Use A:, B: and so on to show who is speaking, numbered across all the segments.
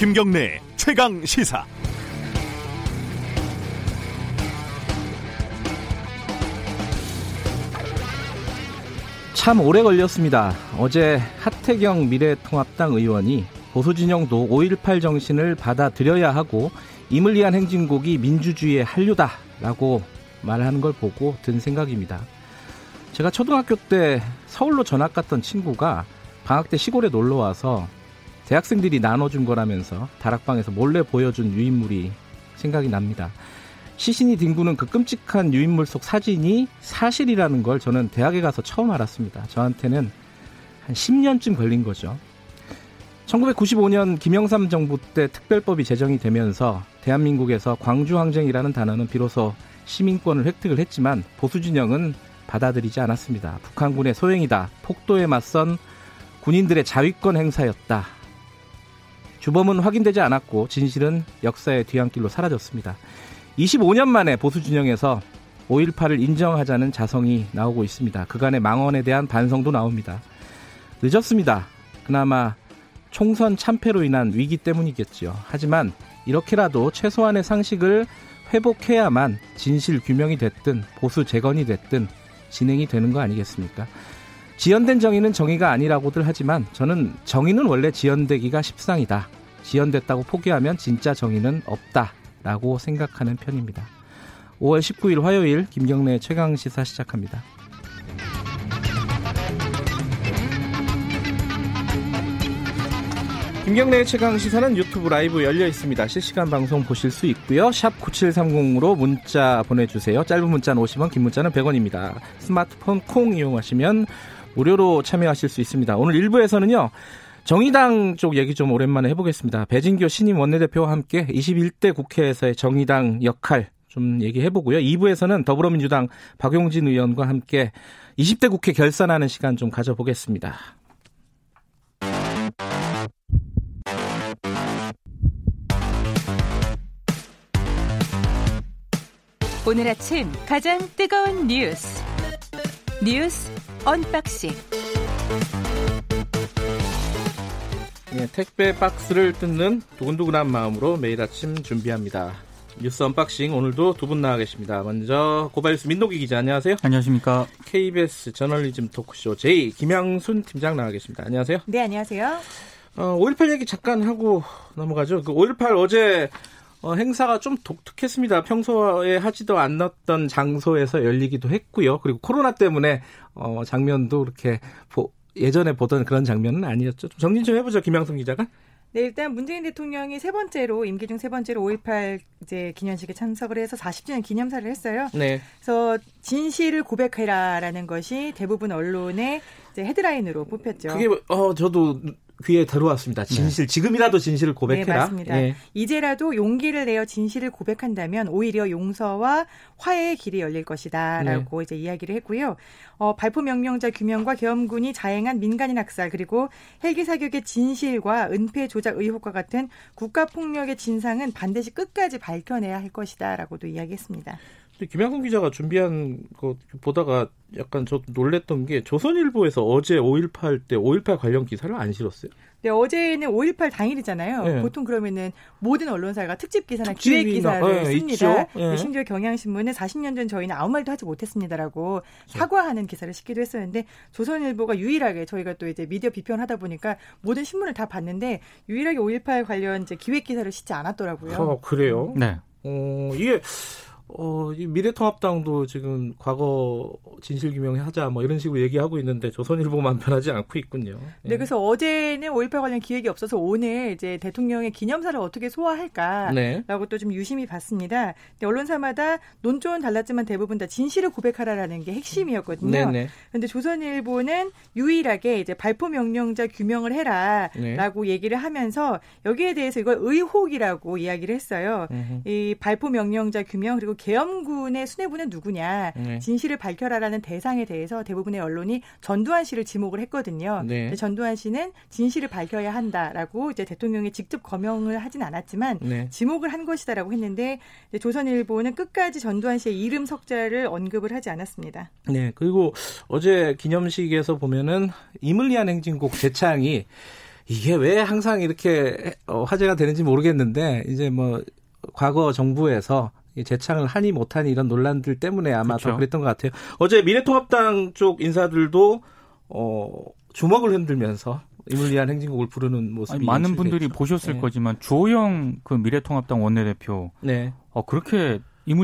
A: 김경래 최강 시사.
B: 참 오래 걸렸습니다. 어제 하태경 미래통합당 의원이 보수진영도 5.18 정신을 받아들여야 하고 임을 위한 행진곡이 민주주의의 한류다라고 말하는 걸 보고 든 생각입니다. 제가 초등학교 때 서울로 전학 갔던 친구가 방학 때 시골에 놀러 와서 대학생들이 나눠준 거라면서 다락방에서 몰래 보여준 유인물이 생각이 납니다. 시신이 뒹구는 그 끔찍한 유인물 속 사진이 사실이라는 걸 저는 대학에 가서 처음 알았습니다. 저한테는 한 10년쯤 걸린 거죠. 1995년 김영삼 정부 때 특별법이 제정이 되면서 대한민국에서 광주항쟁이라는 단어는 비로소 시민권을 획득을 했지만 보수진영은 받아들이지 않았습니다. 북한군의 소행이다. 폭도에 맞선 군인들의 자위권 행사였다. 주범은 확인되지 않았고 진실은 역사의 뒤안길로 사라졌습니다. 25년 만에 보수 진영에서 5.18을 인정하자는 자성이 나오고 있습니다. 그간의 망언에 대한 반성도 나옵니다. 늦었습니다. 그나마 총선 참패로 인한 위기 때문이겠지요. 하지만 이렇게라도 최소한의 상식을 회복해야만 진실 규명이 됐든 보수 재건이 됐든 진행이 되는 거 아니겠습니까? 지연된 정의는 정의가 아니라고들 하지만 저는 정의는 원래 지연되기가 십상이다. 지연됐다고 포기하면 진짜 정의는 없다라고 생각하는 편입니다. 5월 19일 화요일 김경래 최강 시사 시작합니다. 김경래의 최강 시사는 유튜브 라이브 열려 있습니다. 실시간 방송 보실 수 있고요. 샵 9730으로 문자 보내주세요. 짧은 문자는 50원, 긴 문자는 100원입니다. 스마트폰 콩 이용하시면 무료로 참여하실 수 있습니다. 오늘 1부에서는요. 정의당 쪽 얘기 좀 오랜만에 해보겠습니다. 배진교 신임 원내대표와 함께 21대 국회에서의 정의당 역할 좀 얘기해보고요. 2부에서는 더불어민주당 박용진 의원과 함께 20대 국회 결산하는 시간 좀 가져보겠습니다.
C: 오늘 아침 가장 뜨거운 뉴스 뉴스 언박싱
B: 네, 택배 박스를 뜯는 두근두근한 마음으로 매일 아침 준비합니다. 뉴스 언박싱 오늘도 두 분 나와 계십니다. 먼저 고발뉴스 민동기 기자 안녕하세요.
D: 안녕하십니까.
B: KBS 저널리즘 토크쇼 J 김양순 팀장 나와 계십니다. 안녕하세요.
E: 네, 안녕하세요.
B: 어, 5.18 얘기 잠깐 하고 넘어가죠. 그 5.18 어제 어, 행사가 좀 독특했습니다. 평소에 하지도 않았던 장소에서 열리기도 했고요. 그리고 코로나 때문에 어, 장면도 그렇게 보, 예전에 보던 그런 장면은 아니었죠. 좀 정리 좀 해보죠, 김양성 기자가.
E: 네, 일단 문재인 대통령이 세 번째로 임기 중 세 번째로 5.18 이제 기념식에 참석을 해서 40주년 기념사를 했어요.
B: 네.
E: 그래서 진실을 고백해라라는 것이 대부분 언론의 이제 헤드라인으로 뽑혔죠.
B: 그게 어 저도 귀에 들어왔습니다. 진실 네. 지금이라도 진실을 고백해라.
E: 네, 맞습니다. 예. 이제라도 용기를 내어 진실을 고백한다면 오히려 용서와 화해의 길이 열릴 것이다라고 네. 이제 이야기를 했고요. 어, 발포 명령자 규명과 계엄군이 자행한 민간인 학살 그리고 헬기 사격의 진실과 은폐 조작 의혹과 같은 국가 폭력의 진상은 반드시 끝까지 밝혀내야 할 것이다라고도 이야기했습니다.
B: 김양순 기자가 준비한 거 보다가 약간 저 놀랬던 게 조선일보에서 어제 5.18 때 5.18 관련 기사를 안 실었어요.
E: 네, 어제는 5.18 당일이잖아요. 네. 보통 그러면은 모든 언론사가 특집 기사나 기획 기사를 네, 씁니다. 네. 심지어 경향신문은 40년 전 저희는 아무 말도 하지 못했습니다라고 사과하는 기사를 싣기도 했었는데 조선일보가 유일하게 저희가 또 이제 미디어 비평하다 보니까 모든 신문을 다 봤는데 유일하게 5.18 관련 이제 기획 기사를 싣지 않았더라고요.
B: 어, 그래요?
D: 네.
B: 어, 이게 어, 이 미래통합당도 지금 과거 진실규명하자 뭐 이런 식으로 얘기하고 있는데 조선일보만 변하지 않고 있군요.
E: 네, 그래서 어제는 5.18 관련 기획이 없어서 오늘 이제 대통령의 기념사를 어떻게 소화할까라고 네. 또좀 유심히 봤습니다. 언론사마다 논조는 달랐지만 대부분 다 진실을 고백하라라는 게 핵심이었거든요. 그런데 네, 네. 조선일보는 유일하게 이제 발포 명령자 규명을 해라라고 네. 얘기를 하면서 여기에 대해서 이걸 의혹이라고 이야기를 했어요. 으흠. 이 발포 명령자 규명 그리고 계엄군의 수뇌부는 누구냐, 네. 진실을 밝혀라라는 대상에 대해서 대부분의 언론이 전두환 씨를 지목을 했거든요. 네. 전두환 씨는 진실을 밝혀야 한다라고 이제 대통령이 직접 거명을 하진 않았지만 네. 지목을 한 것이다라고 했는데 조선일보는 끝까지 전두환 씨의 이름 석자를 언급을 하지 않았습니다.
B: 네, 그리고 어제 기념식에서 보면은 위한 행진곡 재창이 이게 왜 항상 이렇게 어, 화제가 되는지 모르겠는데 이제 뭐 과거 정부에서 재창을 하니 못하니 이런 논란들 때문에 아마 그렇죠. 더 그랬던 것 같아요. 어제 미래통합당 쪽 인사들도 어, 주먹을 흔들면서 위한 행진곡을 부르는 모습이 아니,
D: 많은 분들이 보셨을 네. 거지만 주호영 그 미래통합당 원내대표 네. 어, 그렇게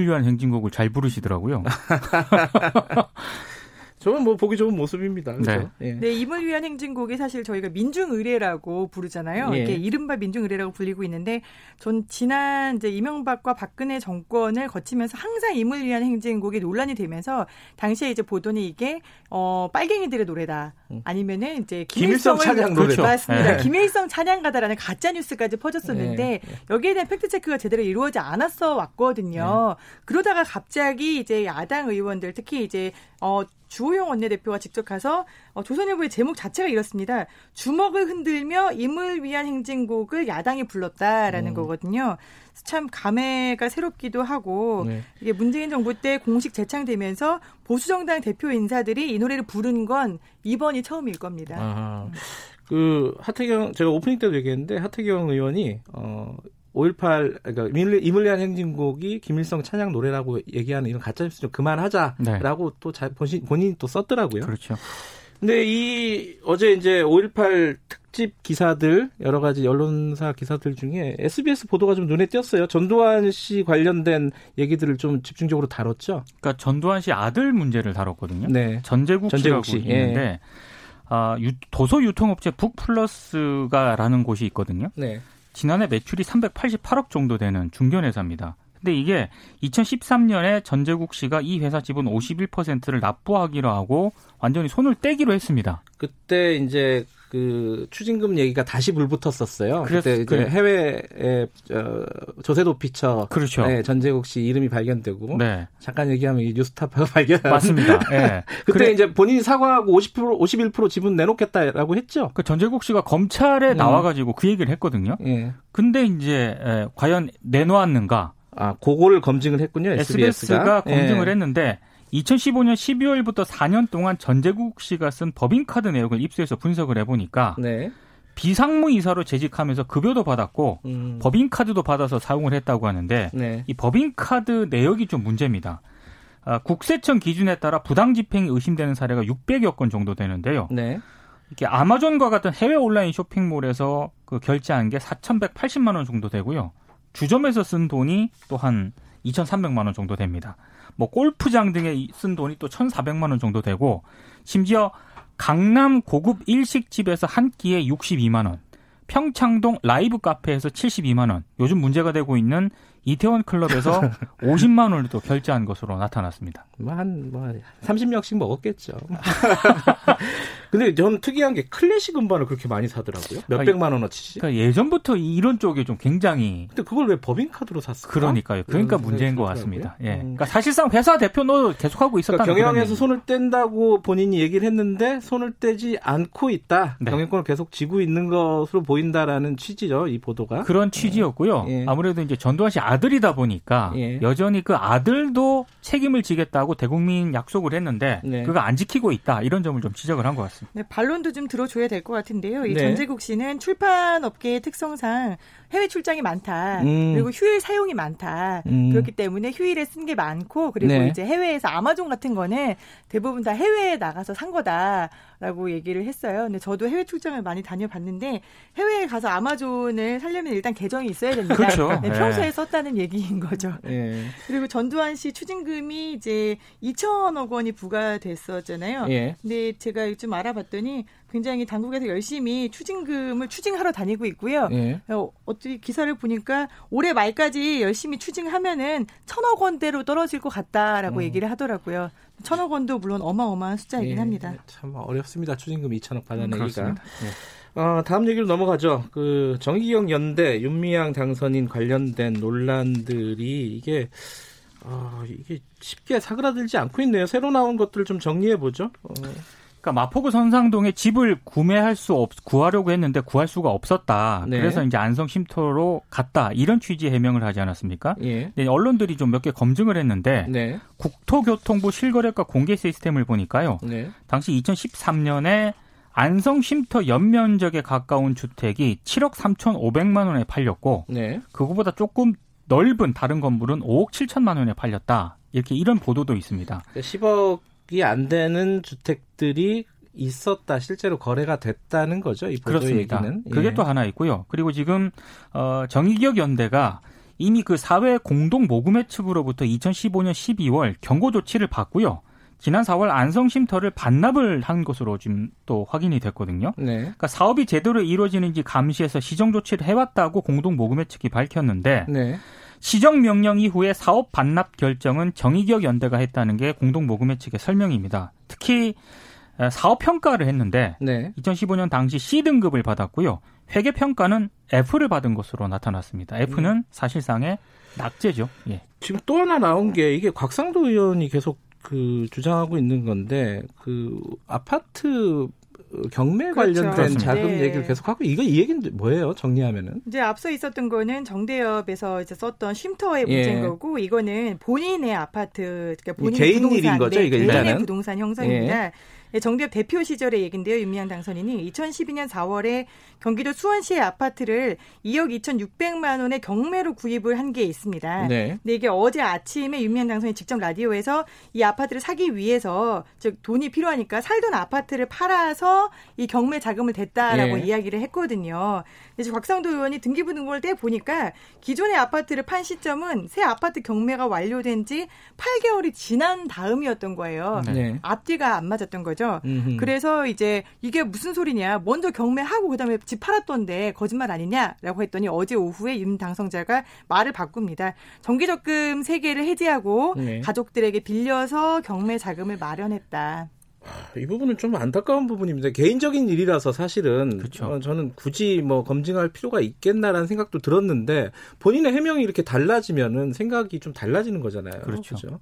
D: 위한 행진곡을 잘 부르시더라고요.
B: 저는 뭐 보기 좋은 모습입니다. 그렇죠?
E: 네. 예. 네, 임을 위한 행진곡이 사실 저희가 민중의례라고 부르잖아요. 예. 이게 이른바 민중의례라고 불리고 있는데 전 지난 이제 이명박과 박근혜 정권을 거치면서 항상 임을 위한 행진곡이 논란이 되면서 당시에 이제 보도는 이게 어 빨갱이들의 노래다. 음. 아니면은 이제
B: 김일성 찬양 노래
E: 그렇죠. 맞습니다. 네. 김일성 찬양가다라는 가짜 뉴스까지 퍼졌었는데 네. 여기에 대한 팩트 체크가 제대로 이루어지지 않았어 왔거든요. 네. 그러다가 갑자기 이제 야당 의원들 특히 이제 어 주호영 원내대표가 직접 가서 어, 조선일보의 제목 자체가 이렇습니다. 주먹을 흔들며 임을 위한 행진곡을 야당이 불렀다라는 음. 거거든요. 참 감회가 새롭기도 하고 네. 이게 문재인 정부 때 공식 재창되면서 보수 정당 대표 인사들이 이 노래를 부른 건 이번이 처음일 겁니다. 아하.
B: 그 하태경 제가 오프닝 때도 얘기했는데 하태경 의원이 어 5.18 그러니까 이물리한 행진곡이 김일성 찬양 노래라고 얘기하는 이런 가짜 뉴스 좀 그만하자라고 네. 또 자, 본인, 본인이 또 썼더라고요.
D: 그렇죠.
B: 근데 이 어제 이제 5.18 특집 기사들 여러 가지 언론사 기사들 중에 SBS 보도가 좀 눈에 띄었어요. 전두환 씨 관련된 얘기들을 좀 집중적으로 다뤘죠.
D: 그러니까 전두환 씨 아들 문제를 다뤘거든요. 네. 전재국, 전재국 씨라고 씨. 있는데 예. 아, 유, 도서 유통업체 북플러스가라는 곳이 있거든요. 네. 지난해 매출이 388억 정도 되는 중견 회사입니다. 근데 이게 2013년에 전재국 씨가 이 회사 지분 51%를 납부하기로 하고 완전히 손을 떼기로 했습니다.
B: 그때 이제 그 추징금 얘기가 다시 불붙었었어요. 그때 그래. 해외에 어, 조세도 피처
D: 그렇죠.
B: 네, 전재국 씨 이름이 발견되고 네. 잠깐 얘기하면 이 뉴스타파가 발견
D: 맞습니다. 네.
B: 그때 그래. 이제 본인이 사과하고 50% 51% 지분 내놓겠다라고 했죠.
D: 그 전재국 씨가 검찰에 음. 나와가지고 그 얘기를 했거든요. 예. 근데 이제 에, 과연 내놓았는가?
B: 아, 그거를 검증을 했군요. SBS가,
D: SBS가 검증을 예. 했는데 2015년 12월부터 4년 동안 전재국 씨가 쓴 법인카드 내역을 입수해서 분석을 해보니까 네. 비상무 이사로 재직하면서 급여도 받았고 음. 법인카드도 받아서 사용을 했다고 하는데 네. 이 법인카드 내역이 좀 문제입니다. 아, 국세청 기준에 따라 부당 집행이 의심되는 사례가 600여 건 정도 되는데요. 네. 이렇게 아마존과 같은 해외 온라인 쇼핑몰에서 그 결제한 게 4,180만 원 정도 되고요. 주점에서 쓴 돈이 또한 2,300만 원 정도 됩니다. 뭐 골프장 등에 쓴 돈이 또 1,400만 원 정도 되고 심지어 강남 고급 일식집에서 한 끼에 62만 원, 평창동 라이브 카페에서 72만 원, 요즘 문제가 되고 있는 이태원 클럽에서 50만 원을 또 결제한 것으로 나타났습니다.
B: 뭐 한, 뭐, 30명씩 먹었겠죠. 근데 저는 특이한 게 클래식 음반을 그렇게 많이 사더라고요. 몇 백만 원어치지.
D: 그러니까 예전부터 이런 쪽에 좀 굉장히.
B: 근데 그걸 왜 법인 카드로 샀을까?
D: 그러니까요. 그러니까 문제인 것 같습니다. 예. 음. 그러니까 사실상 회사 대표도 계속하고 있었다.
B: 그러니까 경영에서 손을 뗀다고 본인이 얘기를 했는데 손을 떼지 않고 있다. 네. 경영권을 계속 쥐고 있는 것으로 보인다라는 취지죠. 이 보도가.
D: 그런 취지였고요. 예. 아무래도 이제 전두환 씨 아들이다 보니까 예. 여전히 그 아들도 책임을 지겠다고 대국민 약속을 했는데 네. 그거 안 지키고 있다. 이런 점을 좀 지적을 한 것 같습니다.
E: 네, 반론도 좀 들어줘야 될 것 같은데요. 이 네. 전재국 씨는 출판 업계의 특성상 해외 출장이 많다. 음. 그리고 휴일 사용이 많다. 음. 그렇기 때문에 휴일에 쓴 게 많고 그리고 네. 이제 해외에서 아마존 같은 거는 대부분 다 해외에 나가서 산 거다라고 얘기를 했어요. 근데 저도 해외 출장을 많이 다녀봤는데 해외에 가서 아마존을 살려면 일단 계정이 있어야 됩니다.
D: 그렇죠.
E: 네, 평소에 네. 썼다는 얘기인 거죠. 네. 그리고 전두환 씨 추징금이 이제 2천억 원이 부과됐었잖아요. 예. 근데 제가 좀 알아봤더니 굉장히 당국에서 열심히 추징금을 추징하러 다니고 있고요. 예. 어, 어떻게 기사를 보니까 올해 말까지 열심히 추징하면은 천억 원대로 떨어질 것 같다라고 음. 얘기를 하더라고요. 천억 원도 물론 어마어마한 숫자이긴 예. 합니다.
B: 참 어렵습니다. 추징금 2천억 받아내기가. 음, 네. 어, 다음 얘기로 넘어가죠. 그 정의기억 연대 윤미향 당선인 관련된 논란들이 이게 어, 이게 쉽게 사그라들지 않고 있네요. 새로 나온 것들을 좀 정리해 보죠. 어.
D: 그러니까 마포구 선상동에 집을 구매할 수 없, 구하려고 했는데 구할 수가 없었다. 네. 그래서 이제 안성 쉼터로 갔다. 이런 취지 해명을 하지 않았습니까? 예. 네, 언론들이 좀 몇 개 검증을 했는데 네. 국토교통부 실거래가 공개 시스템을 보니까요. 네. 당시 2013년에 안성 쉼터 연면적에 가까운 주택이 7억 3천5백만 원에 팔렸고 네. 그거보다 조금 넓은 다른 건물은 5억 7천만 원에 팔렸다. 이렇게 이런 보도도 있습니다.
B: 10억이 그러니까 안 되는 주택들이 있었다 실제로 거래가 됐다는 거죠. 이 보도
D: 그렇습니다.
B: 얘기는.
D: 그게 예. 또 하나 있고요. 그리고 지금 어 정의기억 연대가 이미 그 사회 공동 모금회 측으로부터 2015년 12월 경고 조치를 받고요. 지난 4월 안성 쉼터를 반납을 한 것으로 지금 또 확인이 됐거든요. 네. 그러니까 사업이 제대로 이루어지는지 감시해서 시정 조치를 해왔다고 공동 모금회 측이 밝혔는데 네. 시정 명령 이후에 사업 반납 결정은 정의기억 연대가 했다는 게 공동 모금회 측의 설명입니다. 특히 사업 평가를 했는데 네. 2015년 당시 C 등급을 받았고요. 회계 평가는 F를 받은 것으로 나타났습니다. F는 음. 사실상의 낙제죠. 예.
B: 지금 또 하나 나온 게 이게 곽상도 의원이 계속 그 주장하고 있는 건데 그 아파트 경매 그렇죠. 관련된 자금 네. 얘기를 계속하고 이거 이 얘기는 뭐예요? 정리하면은
E: 이제 앞서 있었던 거는 정대협에서 이제 썼던 쉼터의 예. 문제인 예. 거고 이거는 본인의 아파트 그러니까 본인
B: 개인 부동산, 일인 거죠?
E: 네, 이거 개인의 부동산 형성입니다. 예. 네, 정대협 대표 시절의 얘긴데요. 윤미향 당선인이 2012년 4월에 경기도 수원시의 아파트를 2억 2,600만 원의 경매로 구입을 한 게 있습니다. 네. 근데 이게 어제 아침에 윤미향 당선인 직접 라디오에서 이 아파트를 사기 위해서 즉 돈이 필요하니까 살던 아파트를 팔아서 이 경매 자금을 댔다라고 네. 이야기를 했거든요. 이제 곽상도 의원이 등기부등본을 떼 보니까 기존의 아파트를 판 시점은 새 아파트 경매가 완료된 지 8개월이 지난 다음이었던 거예요. 네. 앞뒤가 안 맞았던 거죠. 음흠. 그래서 이제 이게 무슨 소리냐? 먼저 경매하고 그다음에 집 팔았던데 거짓말 아니냐라고 했더니 어제 오후에 윤 당선자가 말을 바꿉니다. 정기적금 3개를 해지하고 네. 가족들에게 빌려서 경매 자금을 마련했다.
B: 이 부분은 좀 안타까운 부분입니다. 개인적인 일이라서 사실은 그렇죠. 어, 저는 굳이 뭐 검증할 필요가 있겠나라는 생각도 들었는데 본인의 해명이 이렇게 달라지면은 생각이 좀 달라지는 거잖아요.
D: 그렇죠. 그렇죠?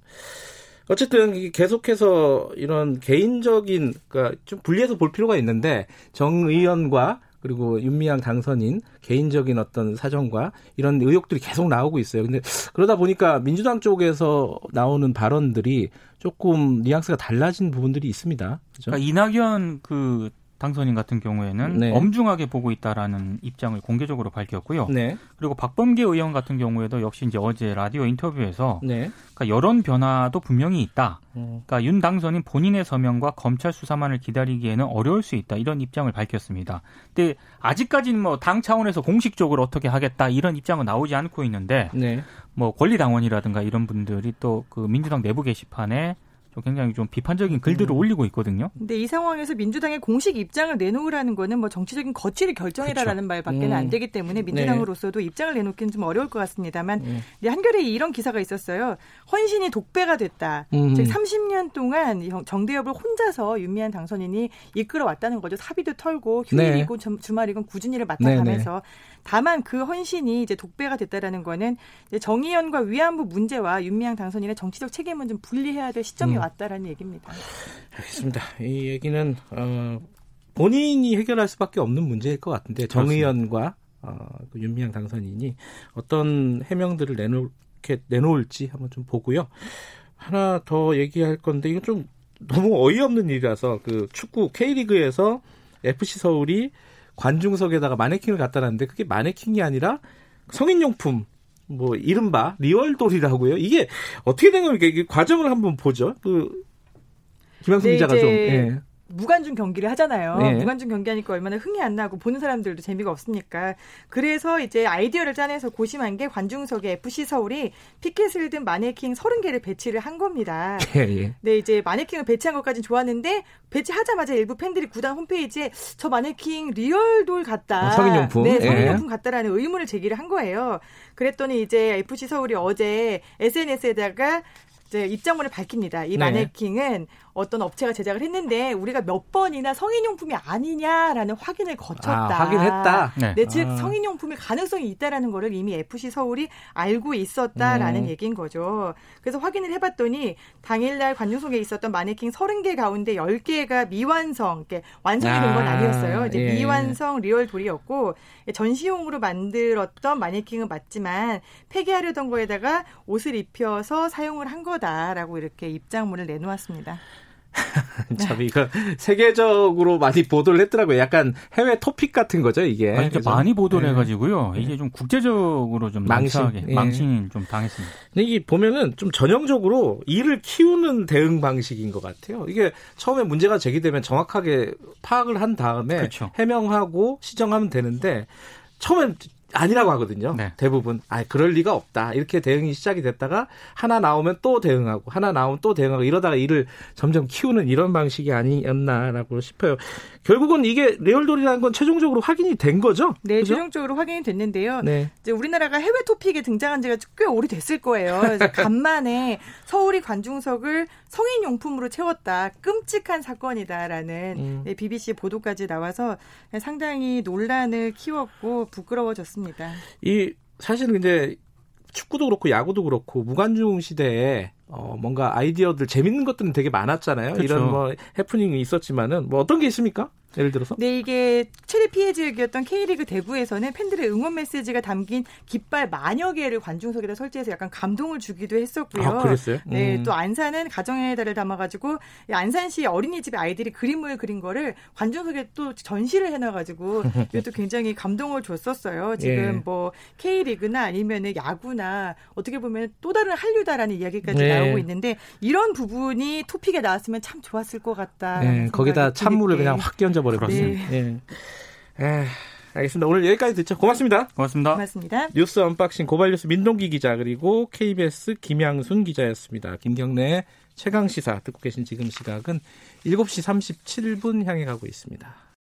B: 어쨌든 계속해서 이런 개인적인 그러니까 좀 분리해서 볼 필요가 있는데 정 의원과 그리고 윤미향 당선인 개인적인 어떤 사정과 이런 의혹들이 계속 나오고 있어요. 근데 그러다 보니까 민주당 쪽에서 나오는 발언들이 조금 뉘앙스가 달라진 부분들이 있습니다.
D: 그렇죠? 그러니까 이낙연 그 당선인 같은 경우에는 네. 엄중하게 보고 있다라는 입장을 공개적으로 밝혔고요. 네. 그리고 박범계 의원 같은 경우에도 역시 이제 어제 라디오 인터뷰에서 네. 그러니까 여론 변화도 분명히 있다. 음. 그러니까 윤 당선인 본인의 서명과 검찰 수사만을 기다리기에는 어려울 수 있다. 이런 입장을 밝혔습니다. 근데 아직까지는 뭐 당 차원에서 공식적으로 어떻게 하겠다 이런 입장은 나오지 않고 있는데 네. 뭐 권리당원이라든가 이런 분들이 또 그 민주당 내부 게시판에 좀 굉장히 좀 비판적인 글들을 음. 올리고 있거든요.
E: 근데 이 상황에서 민주당의 공식 입장을 내놓으라는 거는 뭐 정치적인 거취를 결정해라라는 그렇죠. 말밖에 음. 안 되기 때문에 네. 민주당으로서도 네. 입장을 내놓기는 좀 어려울 것 같습니다만 네. 한겨레에 이런 기사가 있었어요. 헌신이 독배가 됐다. 음. 즉 30년 동안 정대협을 혼자서 윤미한 당선인이 이끌어왔다는 거죠. 사비도 털고 휴일이고 네. 주말이건 꾸준히를 맡아가면서 네, 네. 다만 그 헌신이 이제 독배가 됐다라는 거는 정의연과 위안부 문제와 윤미향 당선인의 정치적 책임은 좀 분리해야 될 시점이 음. 왔다라는 얘기입니다.
B: 알겠습니다. 이 얘기는 어, 본인이 해결할 수밖에 없는 문제일 것 같은데 정의연과 어, 그 윤미향 당선인이 어떤 해명들을 내놓 게 내놓을지 한번 좀 보고요. 하나 더 얘기할 건데 이건 좀 너무 어이없는 일이라서 그 축구 K리그에서 FC 서울이 관중석에다가 마네킹을 갖다 놨는데 그게 마네킹이 아니라 성인용품 뭐 이른바 리얼돌이라고요. 이게 어떻게 된 겁니까? 이게 과정을 한번 보죠. 그 김양수 네, 기자가 좀 예.
E: 무관중 경기를 하잖아요. 네. 무관중 경기하니까 얼마나 흥이 안 나고 보는 사람들도 재미가 없으니까. 그래서 이제 아이디어를 짜내서 고심한 게 관중석에 FC 서울이 피켓을 든 마네킹 30개를 배치를 한 겁니다. 예, 예. 네, 이제 마네킹을 배치한 것까지는 좋았는데 배치하자마자 일부 팬들이 구단 홈페이지에 저 마네킹 리얼돌 같다.
B: 어, 성인용품.
E: 네, 성인용품 예. 같다라는 의문을 제기를 한 거예요. 그랬더니 이제 FC 서울이 어제 SNS에다가 이제 입장문을 밝힙니다. 이 네. 마네킹은 어떤 업체가 제작을 했는데 우리가 몇 번이나 성인용품이 아니냐라는 확인을 거쳤다.
B: 아, 확인했다.
E: 네, 네 즉 아. 성인용품일 가능성이 있다라는 거를 이미 FC 서울이 알고 있었다라는 음. 얘기인 거죠. 그래서 확인을 해봤더니 당일날 관중석에 있었던 마네킹 30개 가운데 10개가 미완성, 완성이 된건 아, 아니었어요. 이제 예. 미완성 리얼 돌이었고 전시용으로 만들었던 마네킹은 맞지만 폐기하려던 거에다가 옷을 입혀서 사용을 한 거다라고 이렇게 입장문을 내놓았습니다.
B: 참 이거 세계적으로 많이 보도를 했더라고요. 약간 해외 토픽 같은 거죠, 이게.
D: 아니, 많이 보도를 네. 해가지고요. 이게 좀 국제적으로 좀 망신, 예. 망신 좀 당했습니다.
B: 근데 이게 보면은 좀 전형적으로 이를 키우는 대응 방식인 것 같아요. 이게 처음에 문제가 제기되면 정확하게 파악을 한 다음에 그렇죠. 해명하고 시정하면 되는데 처음엔 아니라고 하거든요. 네. 대부분 아 그럴 리가 없다 이렇게 대응이 시작이 됐다가 하나 나오면 또 대응하고 하나 나오면 또 대응하고 이러다가 일을 점점 키우는 이런 방식이 아니었나라고 싶어요. 결국은 이게 레얼돌이라는 건 최종적으로 확인이 된 거죠?
E: 네, 그죠? 최종적으로 확인이 됐는데요. 네. 이제 우리나라가 해외 토픽에 등장한 지가 꽤 오래됐을 거예요. 간만에 서울이 관중석을 성인 용품으로 채웠다. 끔찍한 사건이다라는 음. 네, BBC 보도까지 나와서 상당히 논란을 키웠고 부끄러워졌습니다.
B: 이 사실은 이제 축구도 그렇고 야구도 그렇고 무관중 시대에 어 뭔가 아이디어들 재밌는 것들은 되게 많았잖아요. 그렇죠. 이런 뭐 해프닝이 있었지만은 뭐 어떤 게 있습니까? 예를 들어서?
E: 네, 이게 최대 피해 지역이었던 K리그 대구에서는 팬들의 응원 메시지가 담긴 깃발 만여 개를 관중석에다 설치해서 약간 감동을 주기도 했었고요.
B: 아, 그랬어요? 네,
E: 음. 네, 또 안산은 가정의 달을 담아가지고 안산시 어린이집 아이들이 그림을 그린 거를 관중석에 또 전시를 해놔가지고 이것도 굉장히 감동을 줬었어요. 지금 예. 뭐 K리그나 아니면은 야구나 어떻게 보면 또 다른 한류다라는 이야기까지 네. 나오고 있는데 이런 부분이 토픽에 나왔으면 참 좋았을 것 같다. 네,
B: 거기다 찬물을 그냥 확 끼얹어 버렸습니다. 네. 예. 알겠습니다. 오늘 여기까지 듣죠. 고맙습니다.
D: 고맙습니다.
E: 고맙습니다.
B: 뉴스 언박싱 고발뉴스 민동기 기자 그리고 KBS 김양순 기자였습니다. 김경래 최강 시사 듣고 계신 지금 시각은 7시 37분 향해 가고 있습니다.